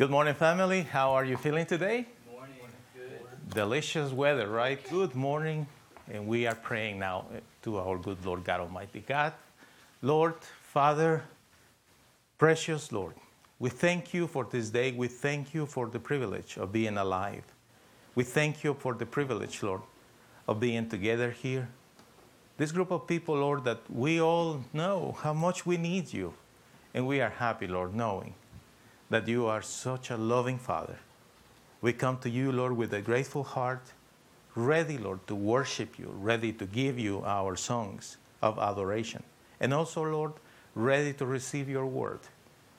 Good morning, family. How are you feeling today? Morning. Good. Delicious weather, right? Good morning. And we are praying now to our good Lord God Almighty. God, Lord, Father, precious Lord, we thank you for this day. We thank you for the privilege of being alive. We thank you for the privilege, Lord, of being together here. This group of people, Lord, that we all know how much we need you. And we are happy, Lord, knowing that you are such a loving Father. We come to you, Lord, with a grateful heart, ready, Lord, to worship you, ready to give you our songs of adoration. And also, Lord, ready to receive your word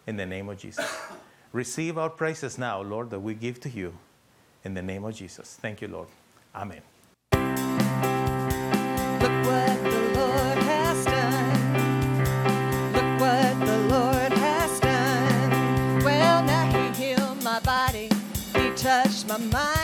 in the name of Jesus. receive our praises now, Lord, that we give to you in the name of Jesus. Thank you, Lord. Amen. My mind.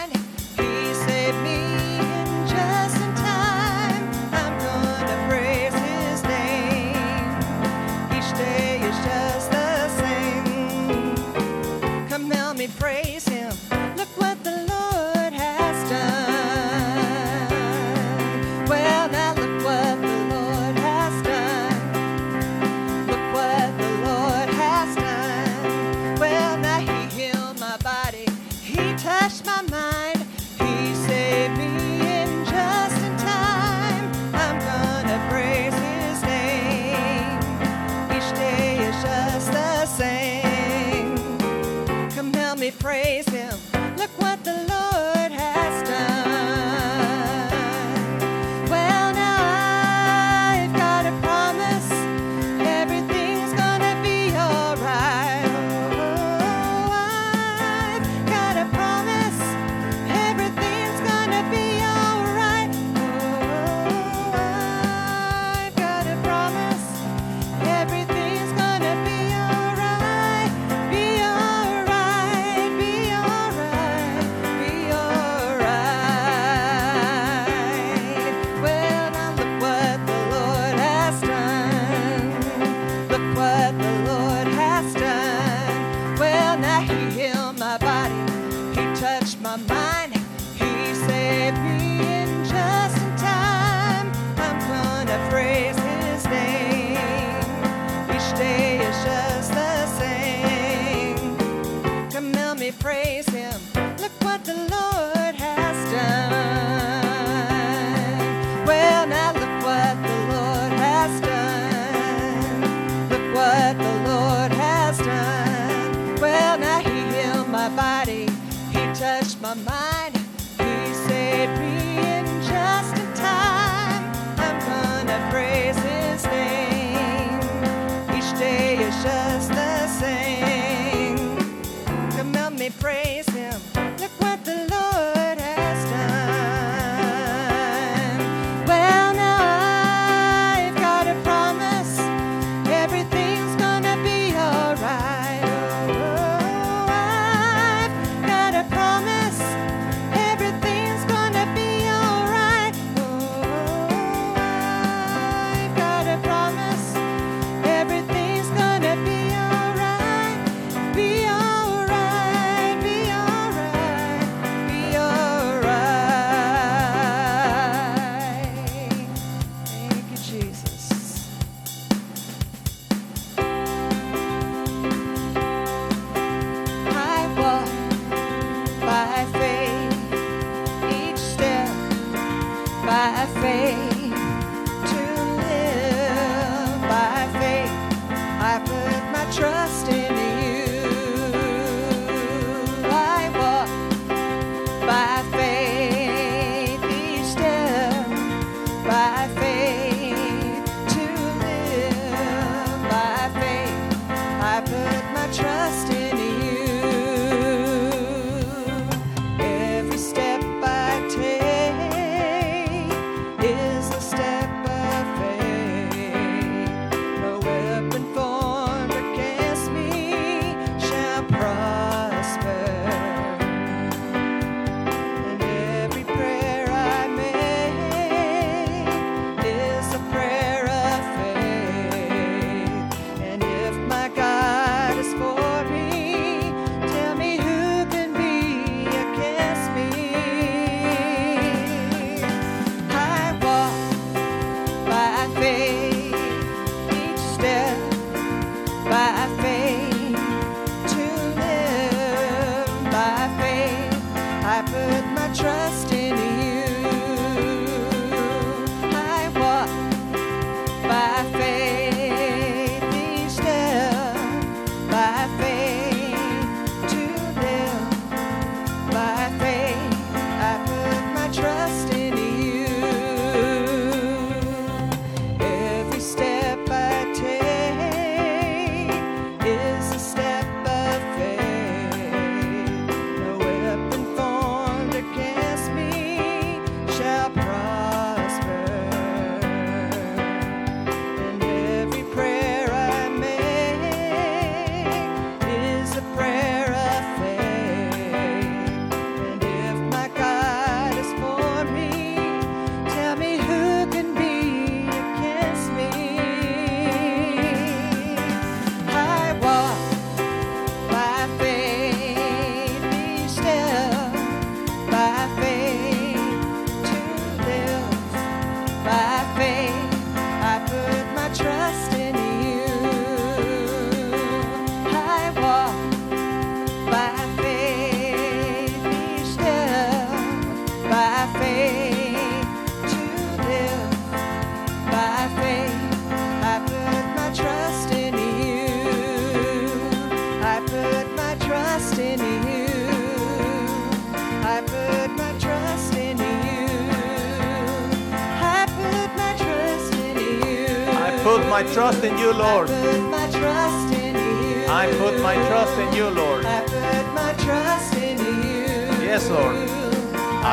Put my trust in you, Lord. I put my trust in you. I put my trust in you, Lord. I put my trust in you. Yes, Lord.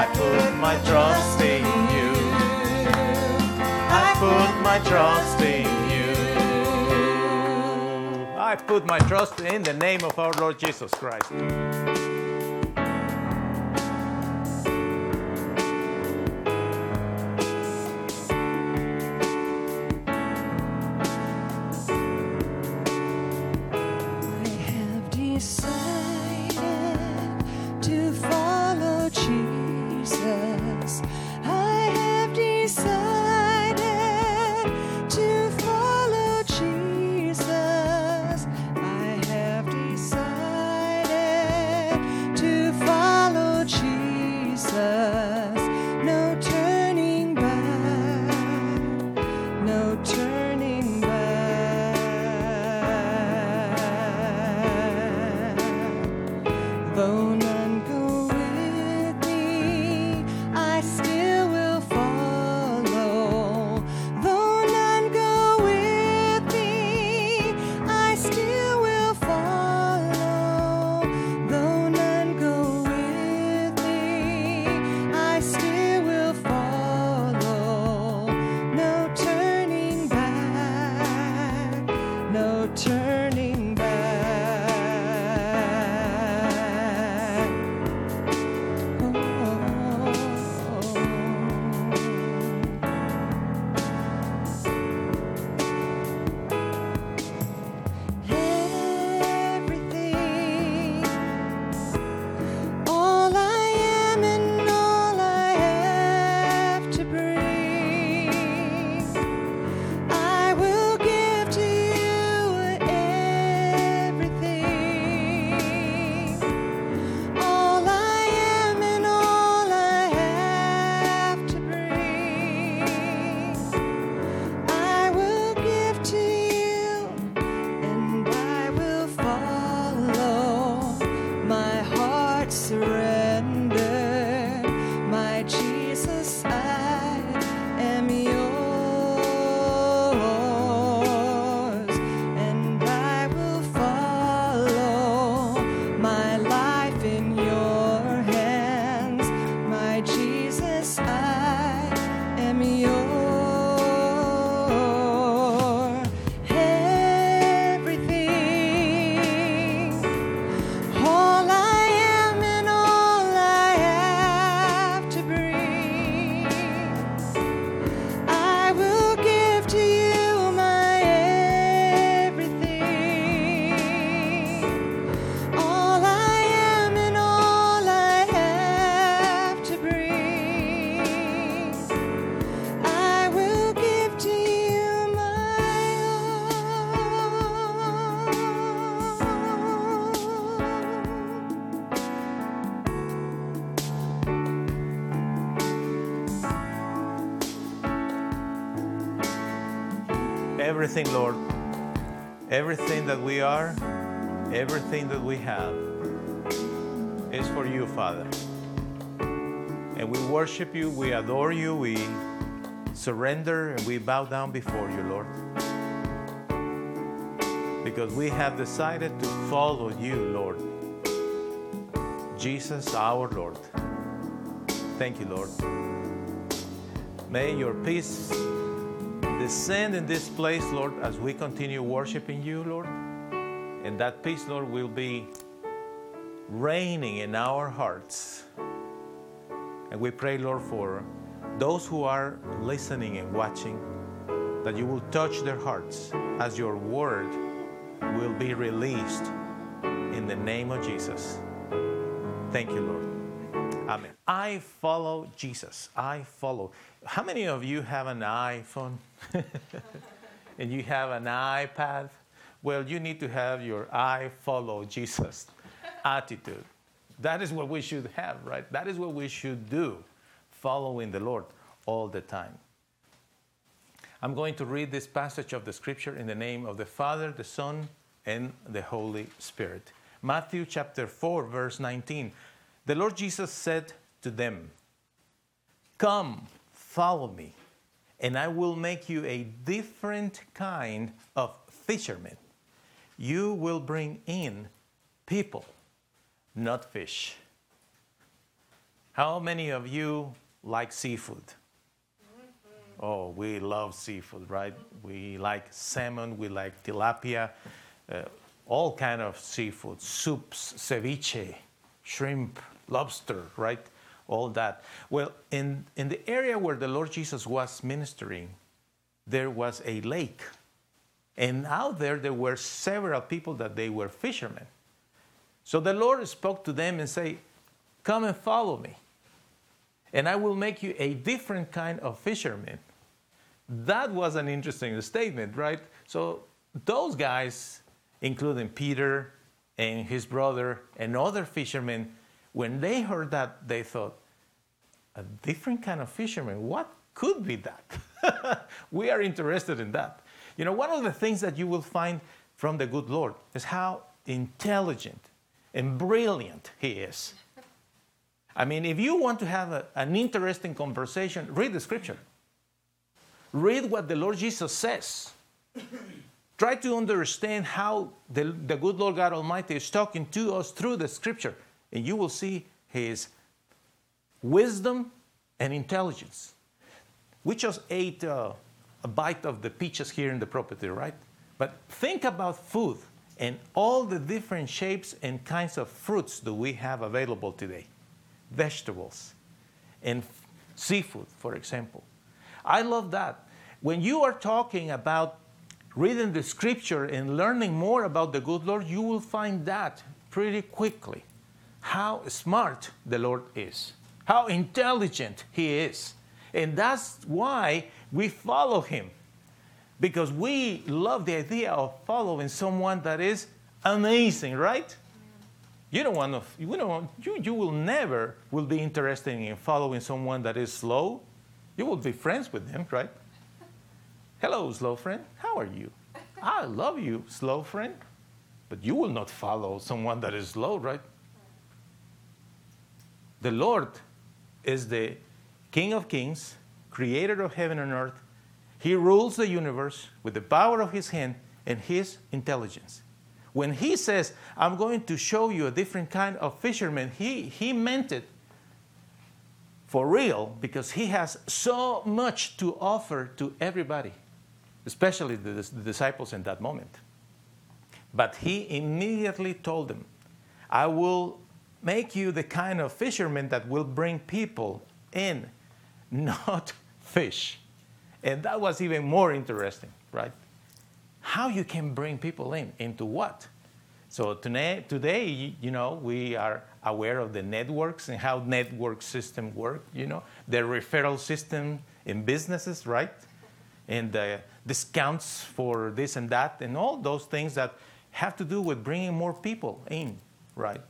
I put my trust in you. I put my trust in you. I put my trust in the name of our Lord Jesus Christ. Everything that we are, everything that we have is for you, Father. And we worship you, we adore you, we surrender, and we bow down before you, Lord. Because we have decided to follow you, Lord. Jesus, our Lord. Thank you, Lord. May your peace descend in this place, Lord, as we continue worshiping you, Lord. And that peace, Lord, will be reigning in our hearts. And we pray, Lord, for those who are listening and watching, that you will touch their hearts as your word will be released in the name of Jesus. Thank you, Lord. Amen. I follow Jesus. I follow. How many of you have an iPhone and you have an iPad? Well, you need to have your I follow Jesus attitude. That is what we should have, right? That is what we should do, following the Lord all the time. I'm going to read this passage of the scripture in the name of the Father, the Son, and the Holy Spirit. Matthew chapter 4, verse 19. The Lord Jesus said to them, Come, follow me, and I will make you a different kind of fishermen. You will bring in people, not fish. How many of you like seafood? Oh, we love seafood, right? We like salmon, we like tilapia, uh, all kind of seafood, soups, ceviche, shrimp, lobster, right? All that. Well, in, in the area where the Lord Jesus was ministering, there was a lake. And out there, there were several people that they were fishermen. So the Lord spoke to them and said, Come and follow me and I will make you a different kind of fisherman. That was an interesting statement, right? So those guys, including Peter and his brother and other fishermen, when they heard that, they thought, a different kind of fisherman, what could be that? we are interested in that. You know, one of the things that you will find from the good Lord is how intelligent and brilliant he is. I mean, if you want to have a, an interesting conversation, read the scripture. Read what the Lord Jesus says. Try to understand how the, the good Lord God Almighty is talking to us through the scripture, and you will see his wisdom and intelligence. We just ate uh, a bite of the peaches here in the property, right? But think about food and all the different shapes and kinds of fruits that we have available today vegetables and seafood, for example. I love that. When you are talking about reading the scripture and learning more about the good Lord, you will find that pretty quickly. How smart the Lord is, how intelligent He is. And that's why we follow Him. Because we love the idea of following someone that is amazing, right? You don't want to, you, don't want, you, you will never will be interested in following someone that is slow. You will be friends with them, right? Hello, slow friend. How are you? I love you, slow friend. But you will not follow someone that is slow, right? The Lord is the King of kings, creator of heaven and earth. He rules the universe with the power of his hand and his intelligence. When he says, I'm going to show you a different kind of fisherman, he, he meant it for real because he has so much to offer to everybody, especially the, the disciples in that moment. But he immediately told them, I will make you the kind of fisherman that will bring people in, not fish. And that was even more interesting, right? how you can bring people in into what so today, today you know we are aware of the networks and how network systems work you know the referral system in businesses right and the discounts for this and that and all those things that have to do with bringing more people in right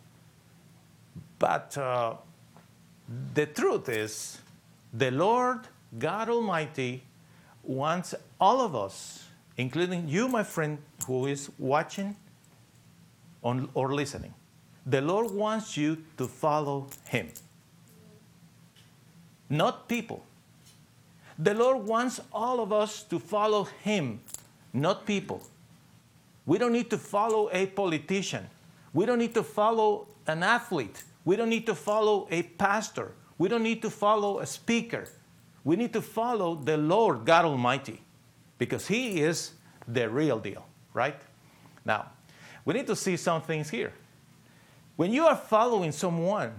but uh, the truth is the lord god almighty wants all of us including you, my friend, who is watching on, or listening. The Lord wants you to follow Him, not people. The Lord wants all of us to follow Him, not people. We don't need to follow a politician. We don't need to follow an athlete. We don't need to follow a pastor. We don't need to follow a speaker. We need to follow the Lord God Almighty because He is the real deal, right? Now, we need to see some things here. When you are following someone,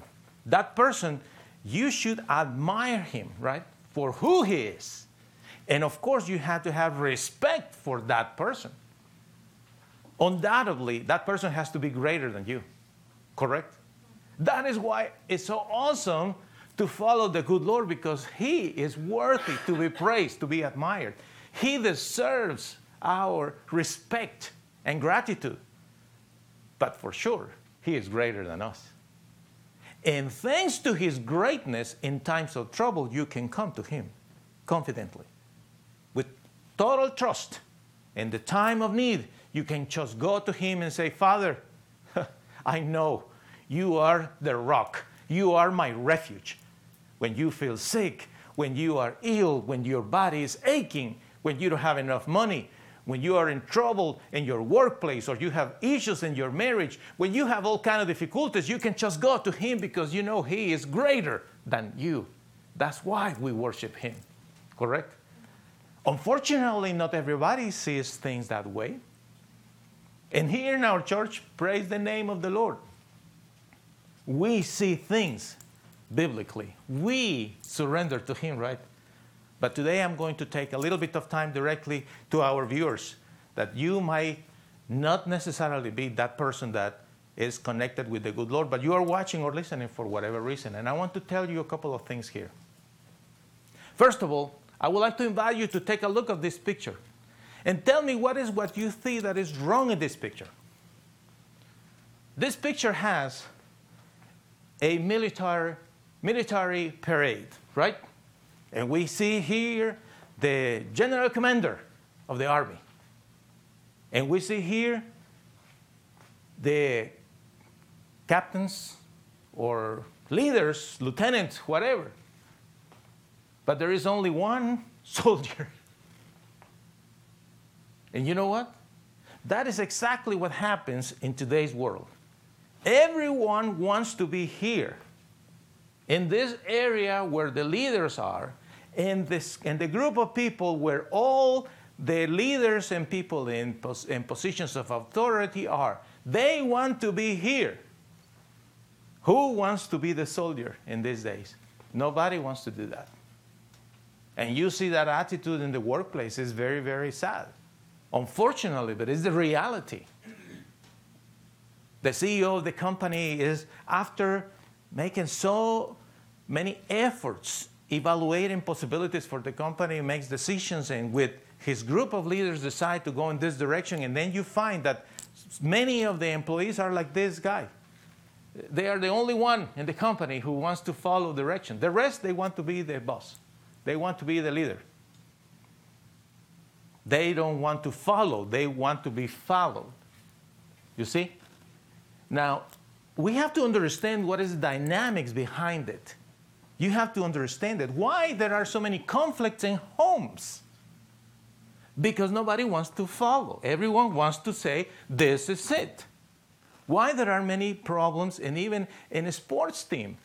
that person, you should admire him, right? For who he is. And of course, you have to have respect for that person. Undoubtedly, that person has to be greater than you, correct? That is why it's so awesome to follow the good Lord because he is worthy to be praised, to be admired. He deserves our respect and gratitude. But for sure, He is greater than us. And thanks to His greatness in times of trouble, you can come to Him confidently with total trust. In the time of need, you can just go to Him and say, Father, I know you are the rock, you are my refuge. When you feel sick, when you are ill, when your body is aching, when you don't have enough money, when you are in trouble in your workplace or you have issues in your marriage, when you have all kind of difficulties, you can just go to him because you know he is greater than you. That's why we worship him. Correct? Unfortunately, not everybody sees things that way. And here in our church, praise the name of the Lord. We see things biblically. We surrender to Him, right? But today I'm going to take a little bit of time directly to our viewers that you might not necessarily be that person that is connected with the good Lord, but you are watching or listening for whatever reason. And I want to tell you a couple of things here. First of all, I would like to invite you to take a look at this picture and tell me what is what you see that is wrong in this picture. This picture has a military, military parade, right? And we see here the general commander of the army. And we see here the captains or leaders, lieutenants, whatever. But there is only one soldier. And you know what? That is exactly what happens in today's world. Everyone wants to be here in this area where the leaders are, in, this, the group of people where all the leaders and people in, pos, in positions of authority are. They want to be here. Who wants to be the soldier in these days? Nobody wants to do that. And you see that attitude in the workplace is very, very sad. Unfortunately, but it's the reality. The CEO of the company is, after making so many efforts evaluating possibilities for the company, makes decisions, and with his group of leaders decide to go in this direction, and then you find that many of the employees are like this guy. They are the only one in the company who wants to follow direction. The rest, they want to be the boss. They want to be the leader. They don't want to follow, they want to be followed. You see? Now, we have to understand what is the dynamics behind it. You have to understand it. Why there are so many conflicts in homes? Because nobody wants to follow. Everyone wants to say, this is it. Why there are many problems, and even in a sports team,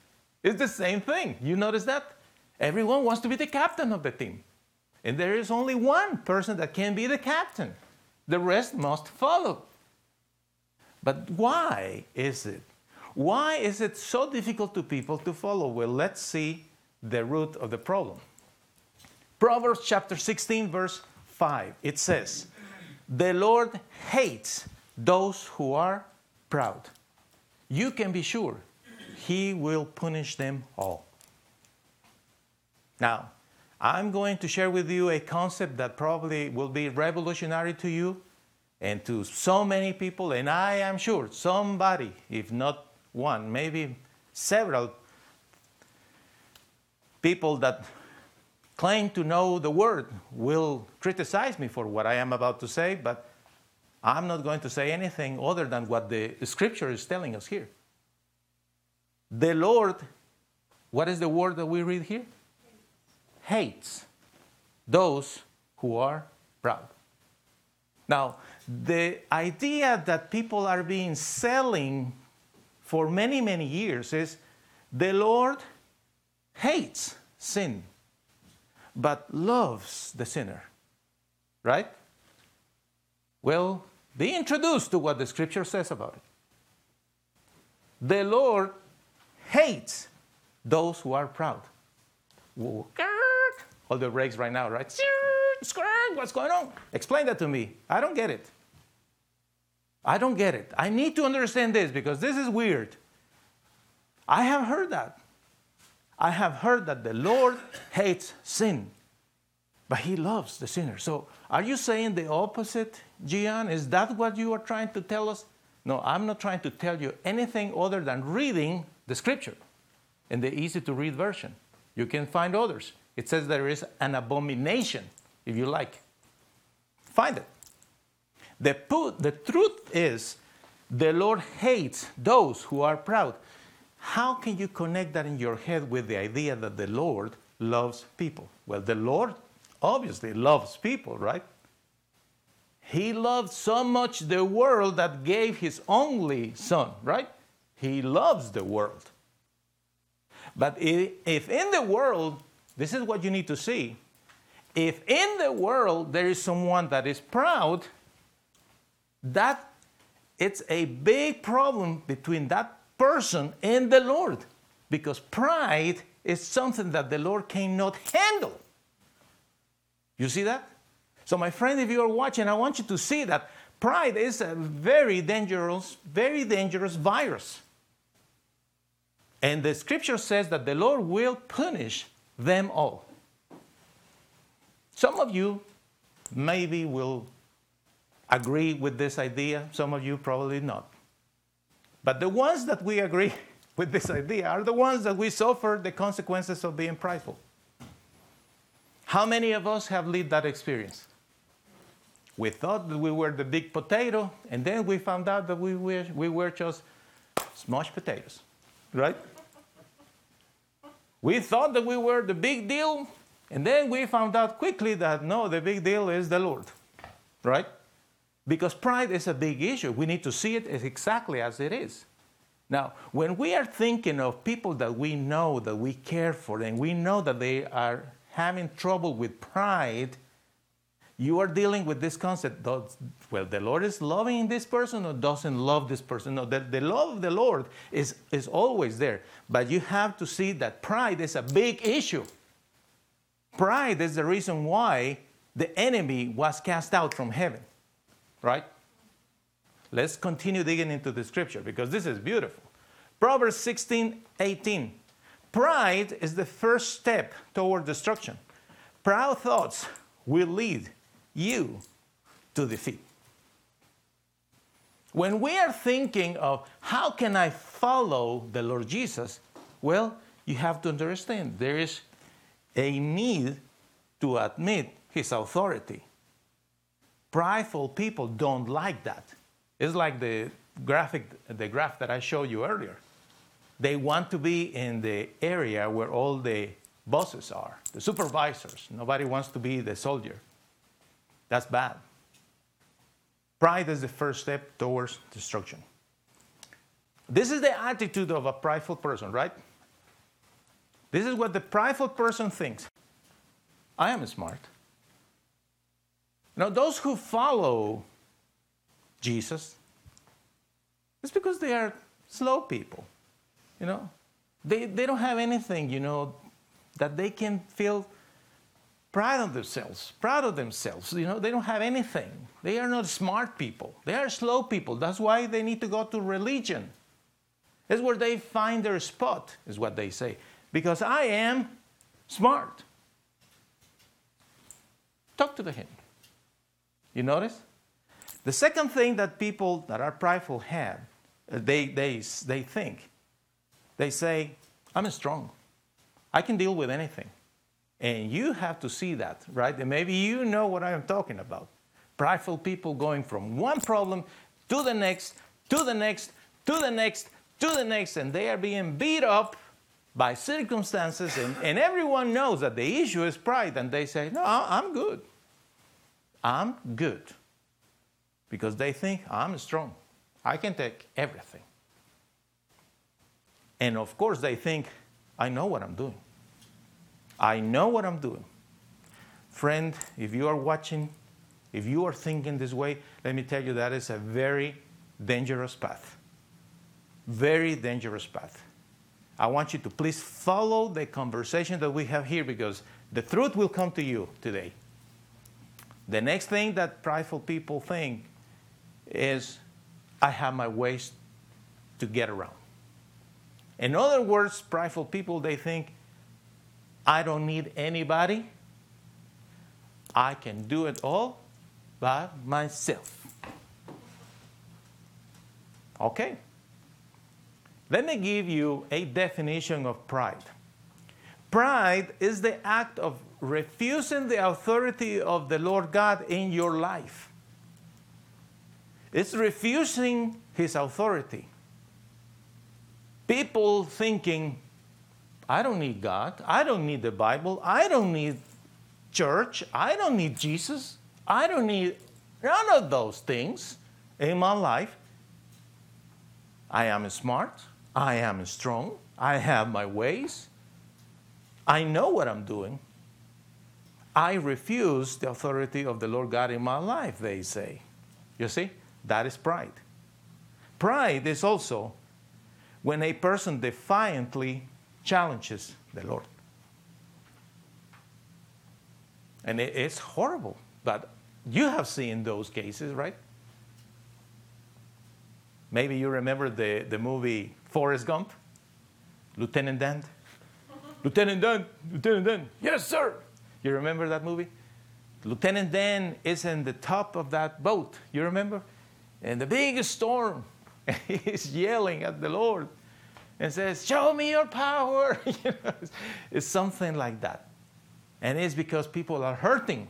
it's the same thing. You notice that? Everyone wants to be the captain of the team. And there is only one person that can be the captain. The rest must follow. But why is it? Why is it so difficult to people to follow? Well, let's see the root of the problem. Proverbs chapter 16, verse 5, it says, The Lord hates those who are proud. You can be sure He will punish them all. Now, I'm going to share with you a concept that probably will be revolutionary to you and to so many people, and I am sure somebody, if not one, maybe several people that claim to know the word will criticize me for what I am about to say, but I'm not going to say anything other than what the scripture is telling us here. The Lord, what is the word that we read here? Hates those who are proud. Now, the idea that people are being selling for many, many years is the Lord hates sin, but loves the sinner. Right? Well, be introduced to what the scripture says about it. The Lord hates those who are proud. All the brakes right now, right? What's going on? Explain that to me. I don't get it. I don't get it. I need to understand this because this is weird. I have heard that. I have heard that the Lord hates sin, but He loves the sinner. So, are you saying the opposite, Gian? Is that what you are trying to tell us? No, I'm not trying to tell you anything other than reading the scripture in the easy to read version. You can find others. It says there is an abomination, if you like. Find it. The, the truth is, the Lord hates those who are proud. How can you connect that in your head with the idea that the Lord loves people. Well, the Lord obviously loves people, right? He loved so much the world that gave his only son, right? He loves the world. But if in the world, this is what you need to see. If in the world there is someone that is proud, that it's a big problem between that person and the Lord because pride is something that the Lord cannot handle. You see that? So, my friend, if you are watching, I want you to see that pride is a very dangerous, very dangerous virus. And the scripture says that the Lord will punish them all. Some of you maybe will agree with this idea, some of you probably not. But the ones that we agree with this idea are the ones that we suffer the consequences of being prideful. How many of us have lived that experience? We thought that we were the big potato, and then we found out that we were, we were just smashed potatoes, right? We thought that we were the big deal, and then we found out quickly that no, the big deal is the Lord, right? Because pride is a big issue. We need to see it as exactly as it is. Now, when we are thinking of people that we know, that we care for, and we know that they are having trouble with pride, you are dealing with this concept. Well, the Lord is loving this person or doesn't love this person. No, the, the love of the Lord is, is always there. But you have to see that pride is a big issue. Pride is the reason why the enemy was cast out from heaven right? Let's continue digging into the scripture because this is beautiful. Proverbs 16 18. Pride is the first step toward destruction. Proud thoughts will lead you to defeat. When we are thinking of how can I follow the Lord Jesus, well, you have to understand there is a need to admit his authority. Prideful people don't like that. It's like the graphic, the graph that I showed you earlier. They want to be in the area where all the bosses are, the supervisors. Nobody wants to be the soldier. That's bad. Pride is the first step towards destruction. This is the attitude of a prideful person, right? This is what the prideful person thinks. I am smart. Now, those who follow Jesus, it's because they are slow people. You know, they, they don't have anything, you know, that they can feel proud of themselves, proud of themselves. You know, they don't have anything. They are not smart people. They are slow people. That's why they need to go to religion. It's where they find their spot, is what they say. Because I am smart. Talk to the him. You notice? The second thing that people that are prideful have, uh, they, they, they think, they say, I'm strong. I can deal with anything. And you have to see that, right? And maybe you know what I am talking about. Prideful people going from one problem to the next, to the next, to the next, to the next, and they are being beat up by circumstances, and, and everyone knows that the issue is pride, and they say, No, I'm good. I'm good because they think I'm strong. I can take everything. And of course, they think I know what I'm doing. I know what I'm doing. Friend, if you are watching, if you are thinking this way, let me tell you that is a very dangerous path. Very dangerous path. I want you to please follow the conversation that we have here because the truth will come to you today. The next thing that prideful people think is, I have my ways to get around. In other words, prideful people, they think, I don't need anybody. I can do it all by myself. Okay. Let me give you a definition of pride. Pride is the act of refusing the authority of the Lord God in your life. It's refusing His authority. People thinking, I don't need God. I don't need the Bible. I don't need church. I don't need Jesus. I don't need none of those things in my life. I am smart. I am strong. I have my ways. I know what I'm doing. I refuse the authority of the Lord God in my life, they say. You see, that is pride. Pride is also when a person defiantly challenges the Lord. And it's horrible, but you have seen those cases, right? Maybe you remember the, the movie Forrest Gump, Lieutenant Dan. Lieutenant Dan, Lieutenant Dan, yes, sir. You remember that movie? Lieutenant Dan is in the top of that boat, you remember? And the biggest storm, he's yelling at the Lord and says, Show me your power. it's something like that. And it's because people are hurting.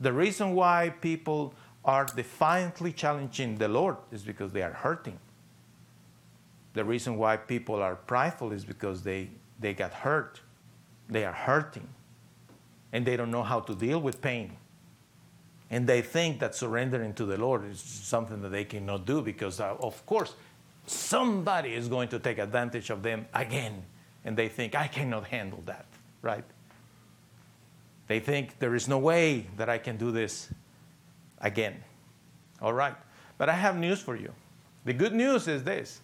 The reason why people are defiantly challenging the Lord is because they are hurting. The reason why people are prideful is because they, they got hurt. They are hurting. And they don't know how to deal with pain. And they think that surrendering to the Lord is something that they cannot do because, uh, of course, somebody is going to take advantage of them again. And they think, I cannot handle that, right? They think there is no way that I can do this again. All right. But I have news for you. The good news is this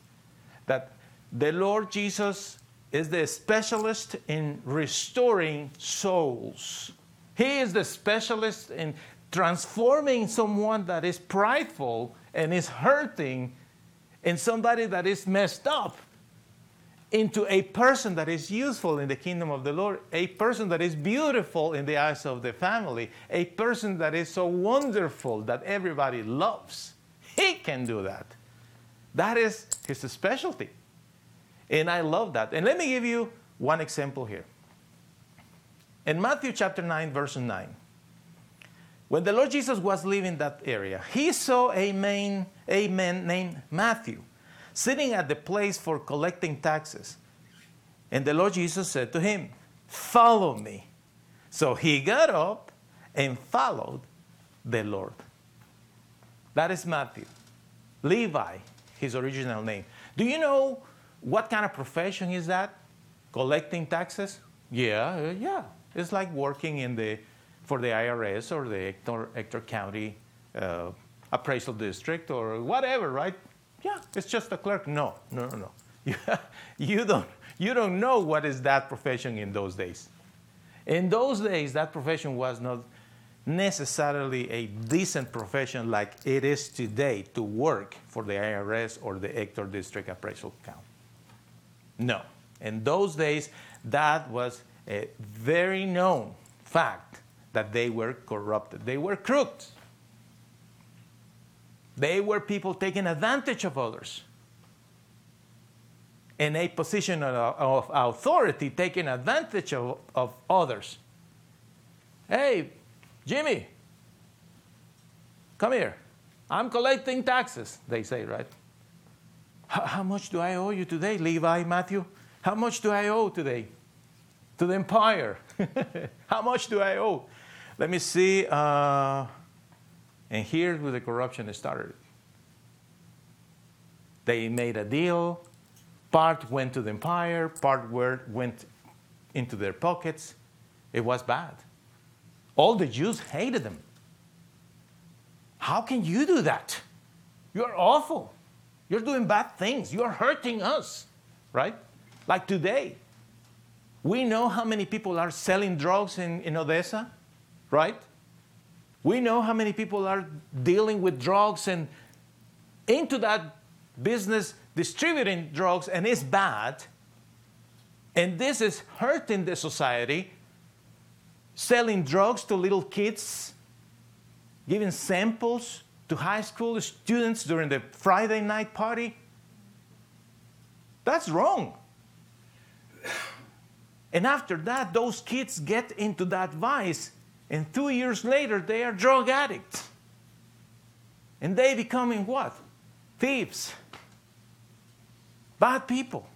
that the Lord Jesus is the specialist in restoring souls. He is the specialist in transforming someone that is prideful and is hurting and somebody that is messed up into a person that is useful in the kingdom of the Lord, a person that is beautiful in the eyes of the family, a person that is so wonderful that everybody loves. He can do that. That is his specialty. And I love that. And let me give you one example here. In Matthew chapter 9, verse 9, when the Lord Jesus was leaving that area, he saw a man, a man named Matthew sitting at the place for collecting taxes. And the Lord Jesus said to him, Follow me. So he got up and followed the Lord. That is Matthew. Levi, his original name. Do you know what kind of profession is that? Collecting taxes? Yeah, yeah. It's like working in the for the IRS or the Hector, Ector County uh, appraisal district or whatever, right? Yeah, it's just a clerk. No, no, no, no. You, you, don't, you don't know what is that profession in those days. In those days, that profession was not necessarily a decent profession like it is today to work for the IRS or the Hector District Appraisal Count. No. In those days, that was a very known fact that they were corrupted. They were crooks. They were people taking advantage of others. In a position of, authority, taking advantage of, of others. Hey, Jimmy, come here. I'm collecting taxes, they say, right? How much do I owe you today, Levi, Matthew? How much do I owe today? To the empire. How much do I owe? Let me see. Uh, and here's where the corruption started. They made a deal. Part went to the empire, part went into their pockets. It was bad. All the Jews hated them. How can you do that? You're awful. You're doing bad things. You're hurting us, right? Like today. We know how many people are selling drugs in, in Odessa right? We know how many people are dealing with drugs and into that business distributing drugs, and it's bad. And this is hurting the society. Selling drugs to little kids, giving samples to high school students during the Friday night party. That's wrong. And after that, those kids get into that vice and two years later, they are drug addicts. And they becoming what? Thieves. Bad people.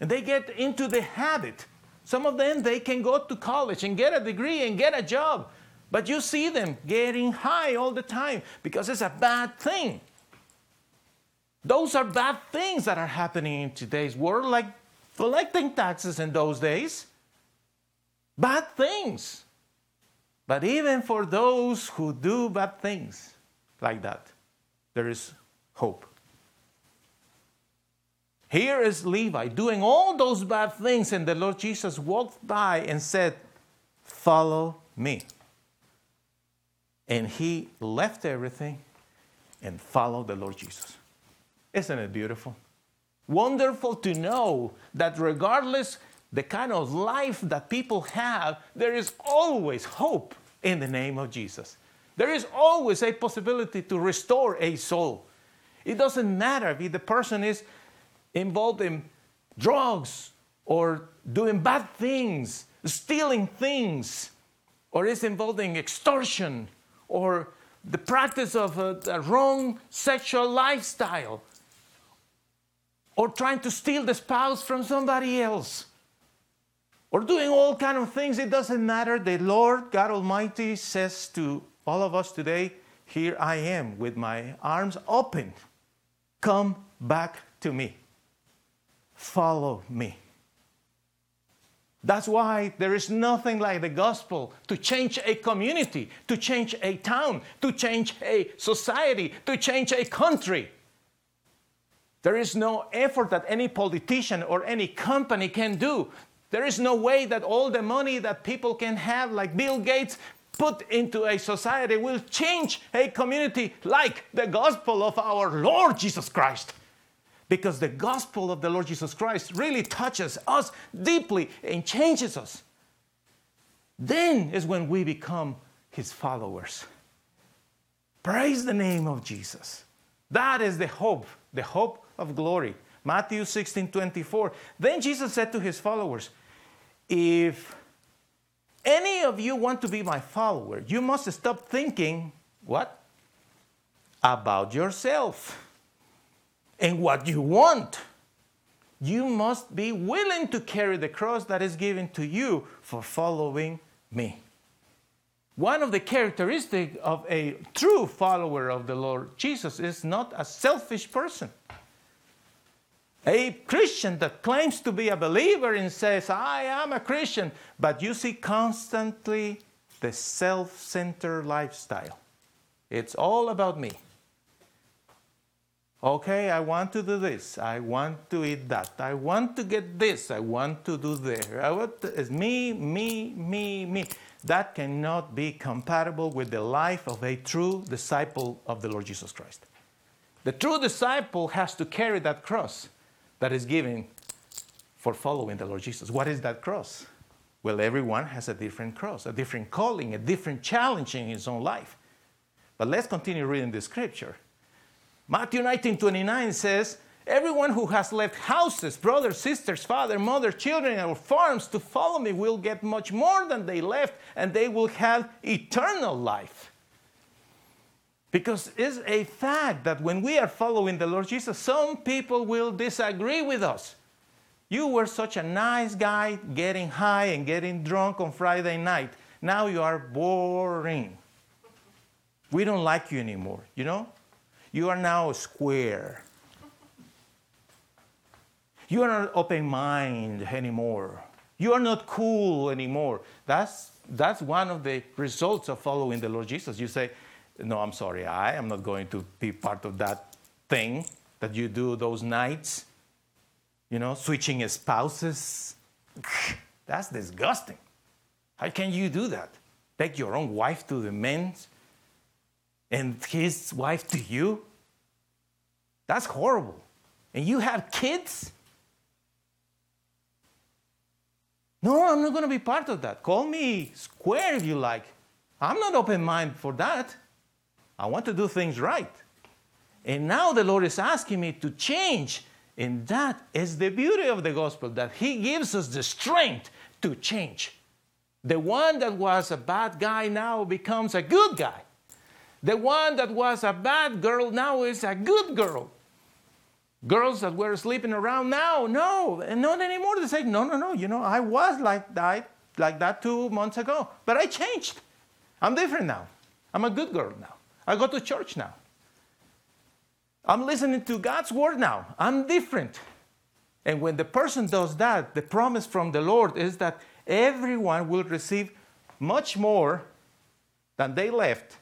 And they get into the habit. Some of them, they can go to college and get a degree and get a job. But you see them getting high all the time because it's a bad thing. Those are bad things that are happening in today's world, like collecting taxes in those days. Bad things. But even for those who do bad things like that, there is hope. Here is Levi doing all those bad things, and the Lord Jesus walked by and said, Follow me. And he left everything and followed the Lord Jesus. Isn't it beautiful? Wonderful to know that regardless the kind of life that people have, there is always hope in the name of Jesus. There is always a possibility to restore a soul. It doesn't matter if the person is involved in drugs or doing bad things, stealing things, or is involved in extortion or the practice of a, a wrong sexual lifestyle or trying to steal the spouse from somebody else or doing all kind of things it doesn't matter. The lord god almighty says to all of us today here i am with my arms open. Come back to me. Follow me that's why there is nothing like the gospel to change a community, to change a town, to change a society, to change a country. There is no effort that any politician or any company can do. There is no way that all the money that people can have, like Bill Gates, put into a society will change a community like the gospel of our Lord Jesus Christ because the gospel of the Lord Jesus Christ really touches us deeply and changes us. Then is when we become his followers. Praise the name of Jesus. That is the hope, the hope of glory. Matthew 16 24. Then Jesus said to his followers, If any of you want to be my follower, you must stop thinking, what? About yourself and what you want. You must be willing to carry the cross that is given to you for following me. One of the characteristics of a true follower of the Lord Jesus is not a selfish person. A Christian that claims to be a believer and says, I am a Christian, but you see constantly the self centered lifestyle. It's all about me. Okay, I want to do this. I want to eat that. I want to get this. I want to do there. I want to, it's me, me, me, me. That cannot be compatible with the life of a true disciple of the Lord Jesus Christ. The true disciple has to carry that cross that is given for following the Lord Jesus. What is that cross? Well, everyone has a different cross, a different calling, a different challenge in his own life. But let's continue reading the scripture. Matthew 19 29 says, Everyone who has left houses, brothers, sisters, father, mother, children, or farms to follow me will get much more than they left, and they will have eternal life. Because it's a fact that when we are following the Lord Jesus, some people will disagree with us. You were such a nice guy getting high and getting drunk on Friday night. Now you are boring. We don't like you anymore, you know? You are now square. You are not open mind anymore. You are not cool anymore. That's, that's one of the results of following the Lord Jesus. You say, No, I'm sorry, I am not going to be part of that thing that you do those nights. You know, switching spouses. That's disgusting. How can you do that? Take your own wife to the men's and his wife to you? That's horrible. And you have kids? No, I'm not going to be part of that. Call me square if you like. I'm not open minded for that. I want to do things right. And now the Lord is asking me to change. And that is the beauty of the gospel that He gives us the strength to change. The one that was a bad guy now becomes a good guy. The one that was a bad girl now is a good girl. Girls that were sleeping around now, no, not anymore. They say, no, no, no, you know, I was like that, like that two months ago, but I changed. I'm different now. I'm a good girl now. I go to church now. I'm listening to God's word now. I'm different. And when the person does that, the promise from the Lord is that everyone will receive much more than they left,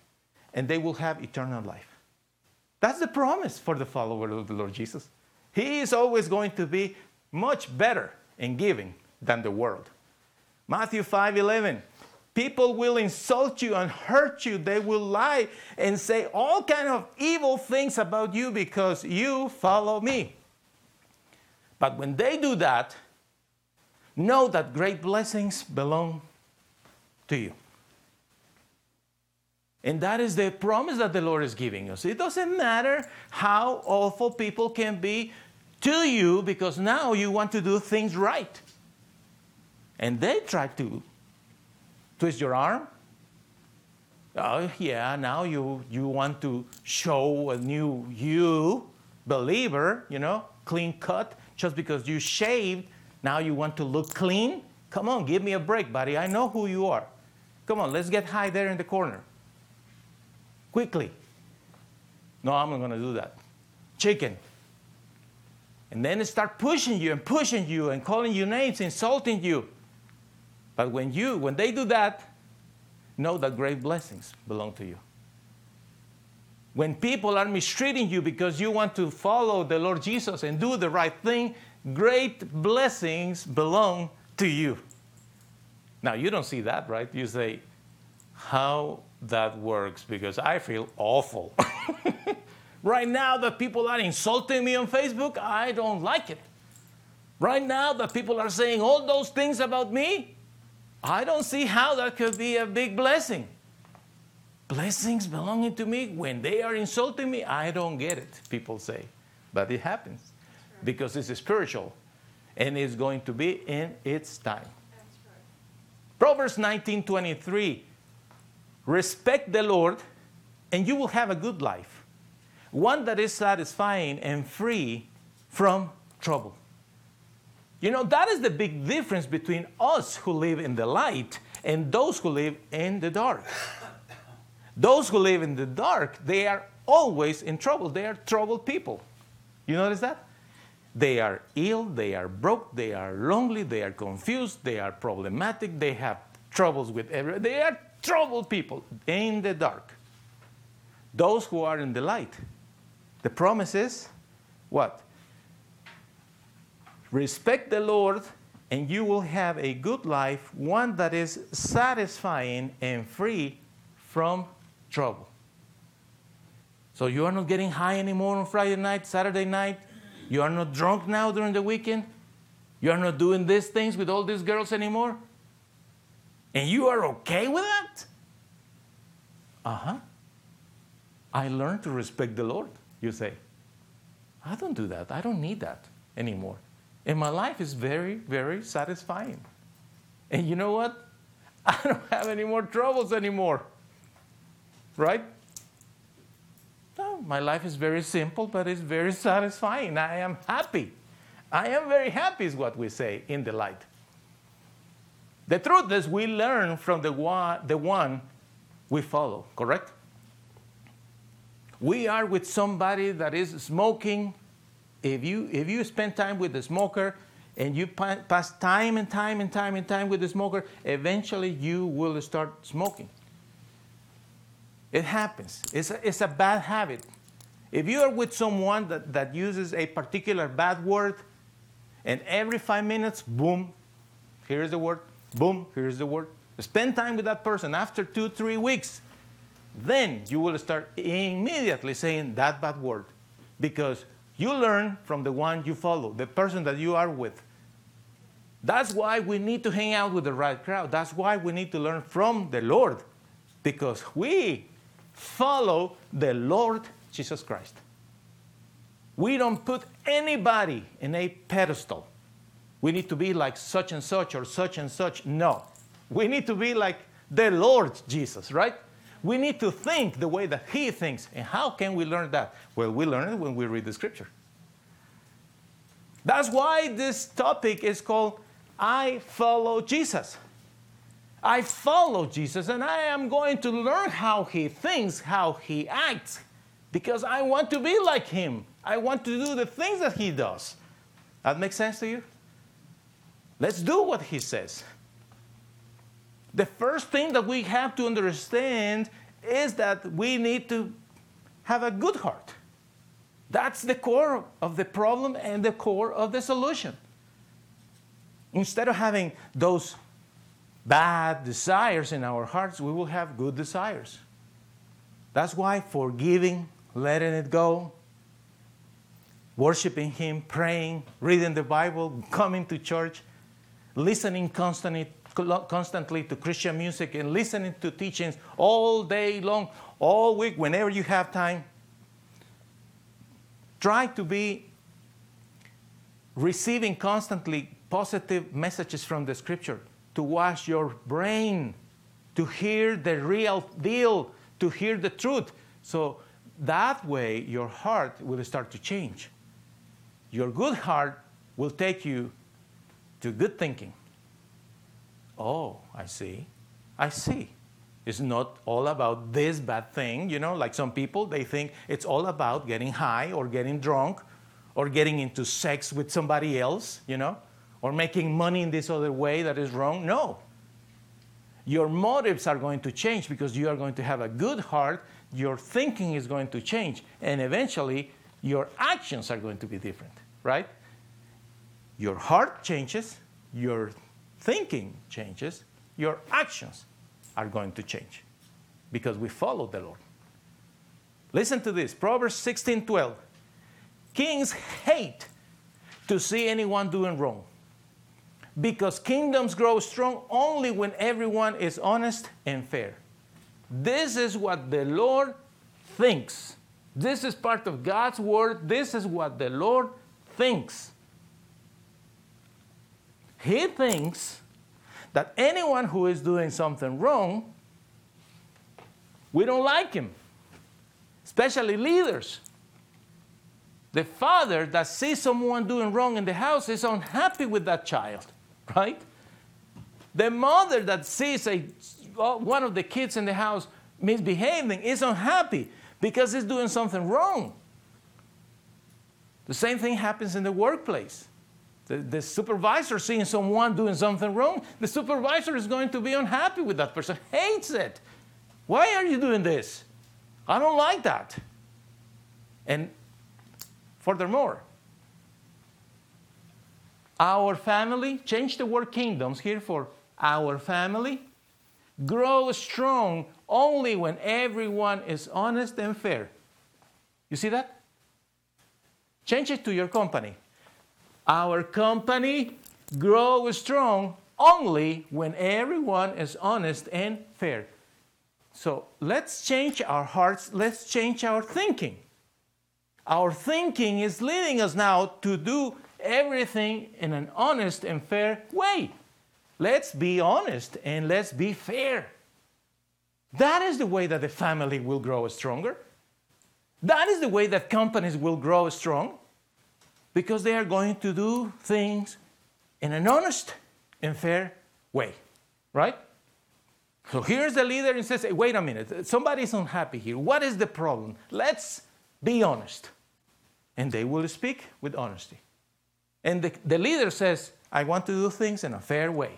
and they will have eternal life. That's the promise for the follower of the Lord Jesus. He is always going to be much better in giving than the world. Matthew 5 11. People will insult you and hurt you. They will lie and say all kind of evil things about you because you follow me. But when they do that, know that great blessings belong to you. And that is the promise that the Lord is giving us. It doesn't matter how awful people can be to you because now you want to do things right. And they try to twist your arm. Oh, yeah, now you, you want to show a new you, believer, you know, clean cut, just because you shaved. Now you want to look clean? Come on, give me a break, buddy. I know who you are. Come on, let's get high there in the corner quickly. No, I'm not going to do that. Chicken. And then they start pushing you and pushing you and calling you names, insulting you. But when you, when they do that, know that great blessings belong to you. When people are mistreating you because you want to follow the Lord Jesus and do the right thing, great blessings belong to you. Now, you don't see that, right? You say, How that works because I feel awful. right now, that people are insulting me on Facebook, I don't like it. Right now, that people are saying all those things about me, I don't see how that could be a big blessing. Blessings belonging to me when they are insulting me, I don't get it, people say. But it happens because it's spiritual and it's going to be in its time. Right. Proverbs 19 23 Respect the Lord, and you will have a good life, one that is satisfying and free from trouble. You know, that is the big difference between us who live in the light and those who live in the dark. Those who live in the dark, they are always in trouble. They are troubled people. You notice that? They are ill, they are broke, they are lonely, they are confused, they are problematic, they have troubles with everyone. They are troubled people in the dark. Those who are in the light. The promise is what? Respect the Lord, and you will have a good life, one that is satisfying and free from trouble. So you are not getting high anymore on Friday night, Saturday night. You are not drunk now during the weekend. You are not doing these things with all these girls anymore. And you are okay with that? Uh huh. I learned to respect the Lord, you say. I don't do that. I don't need that anymore. And my life is very, very satisfying. And you know what? I don't have any more troubles anymore. Right? No, my life is very simple, but it's very satisfying. I am happy. I am very happy, is what we say in the light. The truth is, we learn from the one, the one we follow, correct? We are with somebody that is smoking. If you, if you spend time with the smoker and you pass time and time and time and time with the smoker, eventually you will start smoking. It happens. It's a, it's a bad habit. If you are with someone that, that uses a particular bad word, and every five minutes, boom, here's the word, Boom, here's the word. Spend time with that person after two, three weeks. Then you will start immediately saying that bad word because you learn from the one you follow, the person that you are with. That's why we need to hang out with the right crowd. That's why we need to learn from the Lord because we follow the Lord Jesus Christ. We don't put anybody in a pedestal we need to be like such and such or such and such. No. We need to be like the Lord Jesus, right? We need to think the way that He thinks. And how can we learn that? Well, we learn it when we read the scripture. That's why this topic is called I Follow Jesus. I follow Jesus and I am going to learn how he thinks, how he acts, because I want to be like him. I want to do the things that he does. That makes sense to you? Let's do what he says. The first thing that we have to understand is that we need to have a good heart. That's the core of the problem and the core of the solution. Instead of having those bad desires in our hearts, we will have good desires. That's why forgiving, letting it go, worshiping Him, praying, reading the Bible, coming to church, listening constantly, constantly to Christian music, and listening to teachings all day long, all week, whenever you have time. Try to be receiving constantly positive messages from the scripture to wash your brain, to hear the real deal, to hear the truth. So that way, your heart will start to change. Your good heart will take you to good thinking. Oh, I see. I see. It's not all about this bad thing, you know, like some people, they think it's all about getting high or getting drunk or getting into sex with somebody else, you know, or making money in this other way that is wrong. No. Your motives are going to change because you are going to have a good heart, your thinking is going to change, and eventually your actions are going to be different, right? Your heart changes, your thinking changes, your actions are going to change because we follow the Lord. Listen to this Proverbs 16 12. Kings hate to see anyone doing wrong because kingdoms grow strong only when everyone is honest and fair. This is what the Lord thinks. This is part of God's word. This is what the Lord thinks. He thinks that anyone who is doing something wrong, we don't like him, especially leaders. The father that sees someone doing wrong in the house is unhappy with that child, right? The mother that sees a, uh, one of the kids in the house misbehaving is unhappy because he's doing something wrong. The same thing happens in the workplace. The, the supervisor seeing someone doing something wrong, the supervisor is going to be unhappy with that person, hates it. Why are you doing this? I don't like that. And furthermore, our family, change the word kingdoms here for our family, grow strong only when everyone is honest and fair. You see that? Change it to your company. Our company grows strong only when everyone is honest and fair. So let's change our hearts, let's change our thinking. Our thinking is leading us now to do everything in an honest and fair way. Let's be honest and let's be fair. That is the way that the family will grow stronger. That is the way that companies will grow strong because they are going to do things in an honest and fair way, right? So here's the leader and says, hey, wait a minute, somebody's unhappy here. What is the problem? Let's be honest. And they will speak with honesty. And the, the leader says, I want to do things in a fair way.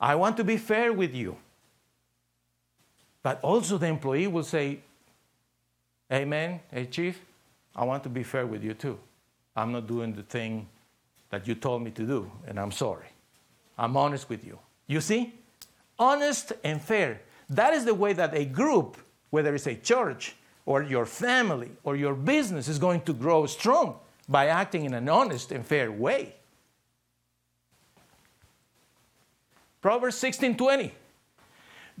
I want to be fair with you. But also the employee will say, Amen, hey, chief, I want to be fair with you too. I'm not doing the thing that you told me to do, and I'm sorry. I'm honest with you. You see? Honest and fair. That is the way that a group, whether it's a church or your family or your business, is going to grow strong by acting in an honest and fair way. Proverbs 16:20.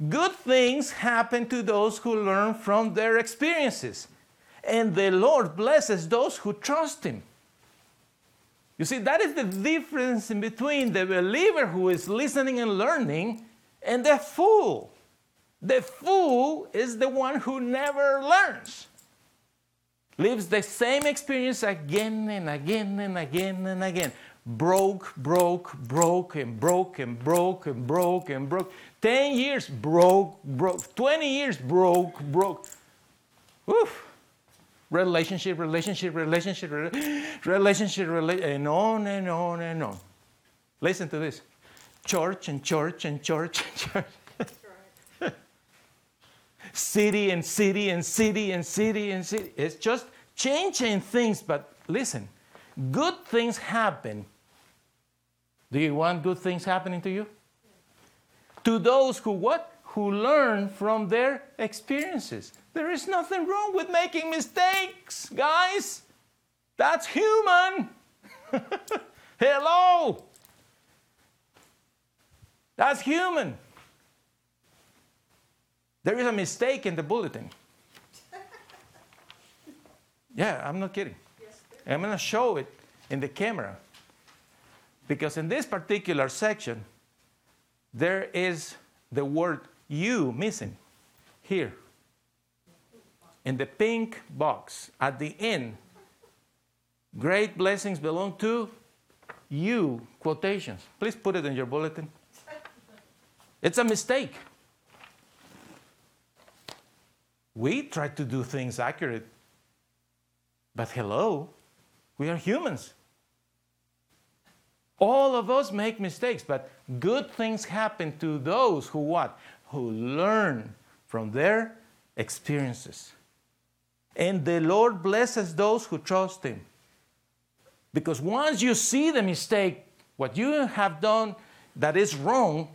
Good things happen to those who learn from their experiences, and the Lord blesses those who trust him. You see, that is the difference in between the believer who is listening and learning and the fool. The fool is the one who never learns. lives the same experience again and again and again and again. Broke, broke, broke, and broke, and broke, and broke, and broke. 10 years, broke, broke. 20 years, broke, broke. Oof. Relationship, relationship, relationship, relationship, rela- and on and on and on. Listen to this church and church and church and church. city and city and city and city and city. It's just changing things, but listen, good things happen. Do you want good things happening to you? To those who what? Who learn from their experiences. There is nothing wrong with making mistakes, guys. That's human. Hello. That's human. There is a mistake in the bulletin. Yeah, I'm not kidding. I'm going to show it in the camera. Because in this particular section, there is the word you missing here. In the pink box at the end, great blessings belong to you, quotations. Please put it in your bulletin. It's a mistake. We try to do things accurate, but hello, we are humans. All of us make mistakes, but good things happen to those who what? Who learn from their experiences. And the Lord blesses those who trust Him. Because once you see the mistake, what you have done that is wrong,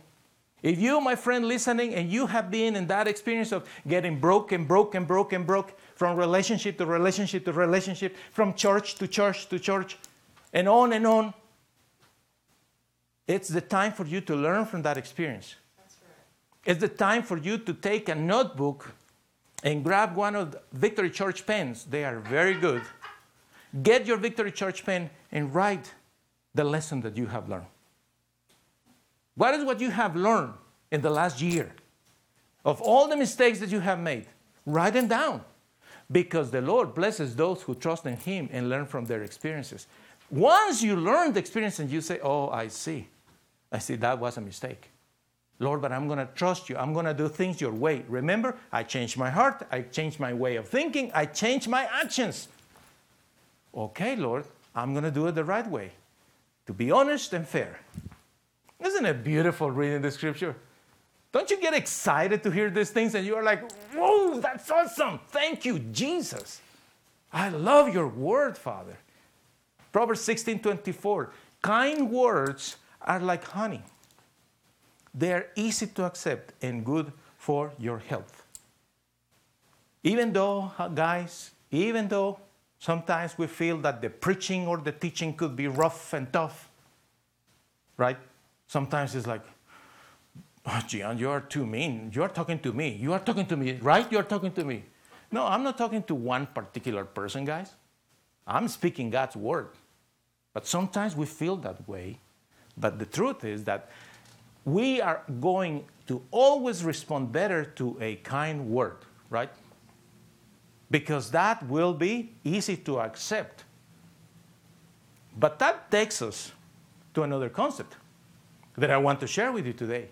if you, my friend, listening, and you have been in that experience of getting broken, broken, broken, broke, from relationship to relationship to relationship, from church to church to church, and on and on, it's the time for you to learn from that experience. It's the time for you to take a notebook and grab one of Victory Church pens. They are very good. Get your Victory Church pen and write the lesson that you have learned. What is what you have learned in the last year? Of all the mistakes that you have made, write them down. Because the Lord blesses those who trust in Him and learn from their experiences. Once you learn the experience and you say, Oh, I see. I see that was a mistake. Lord, but I'm going to trust you. I'm going to do things your way. Remember, I changed my heart. I changed my way of thinking. I changed my actions. Okay, Lord, I'm going to do it the right way. To be honest and fair. Isn't it beautiful reading the scripture? Don't you get excited to hear these things and you are like, whoa, that's awesome. Thank you, Jesus. I love your word, Father. Proverbs 16 24. Kind words are like honey, they are easy to accept and good for your health. Even though, uh, guys, even though sometimes we feel that the preaching or the teaching could be rough and tough, right? Sometimes it's like, oh, Gian, you are too mean. You are talking to me. You are talking to me, right? You are talking to me. No, I'm not talking to one particular person, guys. I'm speaking God's word. But sometimes we feel that way. But the truth is that we are going to always respond better to a kind word, right? Because that will be easy to accept. But that takes us to another concept that I want to share with you today.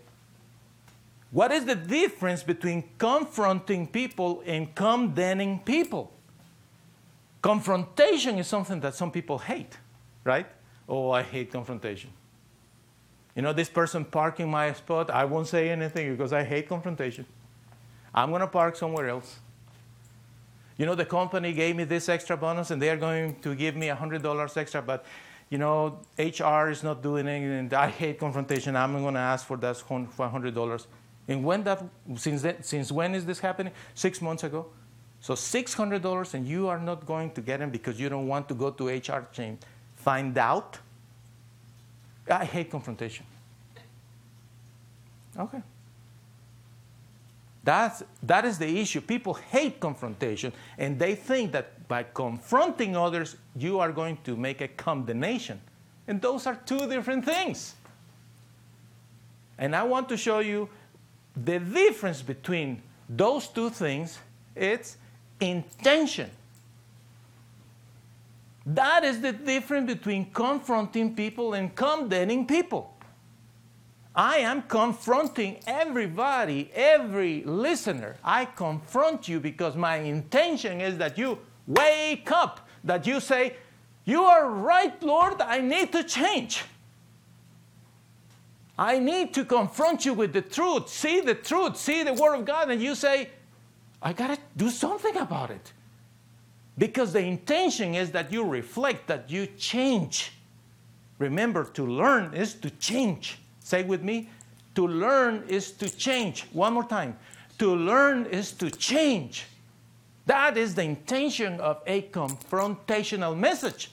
What is the difference between confronting people and condemning people? Confrontation is something that some people hate, right? Oh, I hate confrontation. You know, this person parking my spot, I won't say anything because I hate confrontation. I'm going to park somewhere else. You know, the company gave me this extra bonus and they are going to give me $100 extra, but you know, HR is not doing anything, and I hate confrontation. I'm going to ask for that $100. And when that, since, that, since when is this happening? Six months ago. So $600 and you are not going to get them because you don't want to go to HR chain. Find out. I hate confrontation. Okay. That's, that is the issue. People hate confrontation, and they think that by confronting others, you are going to make a condemnation. And those are two different things. And I want to show you the difference between those two things it's intention. That is the difference between confronting people and condemning people. I am confronting everybody, every listener. I confront you because my intention is that you wake up, that you say, You are right, Lord, I need to change. I need to confront you with the truth, see the truth, see the Word of God, and you say, I got to do something about it. Because the intention is that you reflect, that you change. Remember, to learn is to change. Say with me, to learn is to change. One more time. To learn is to change. That is the intention of a confrontational message.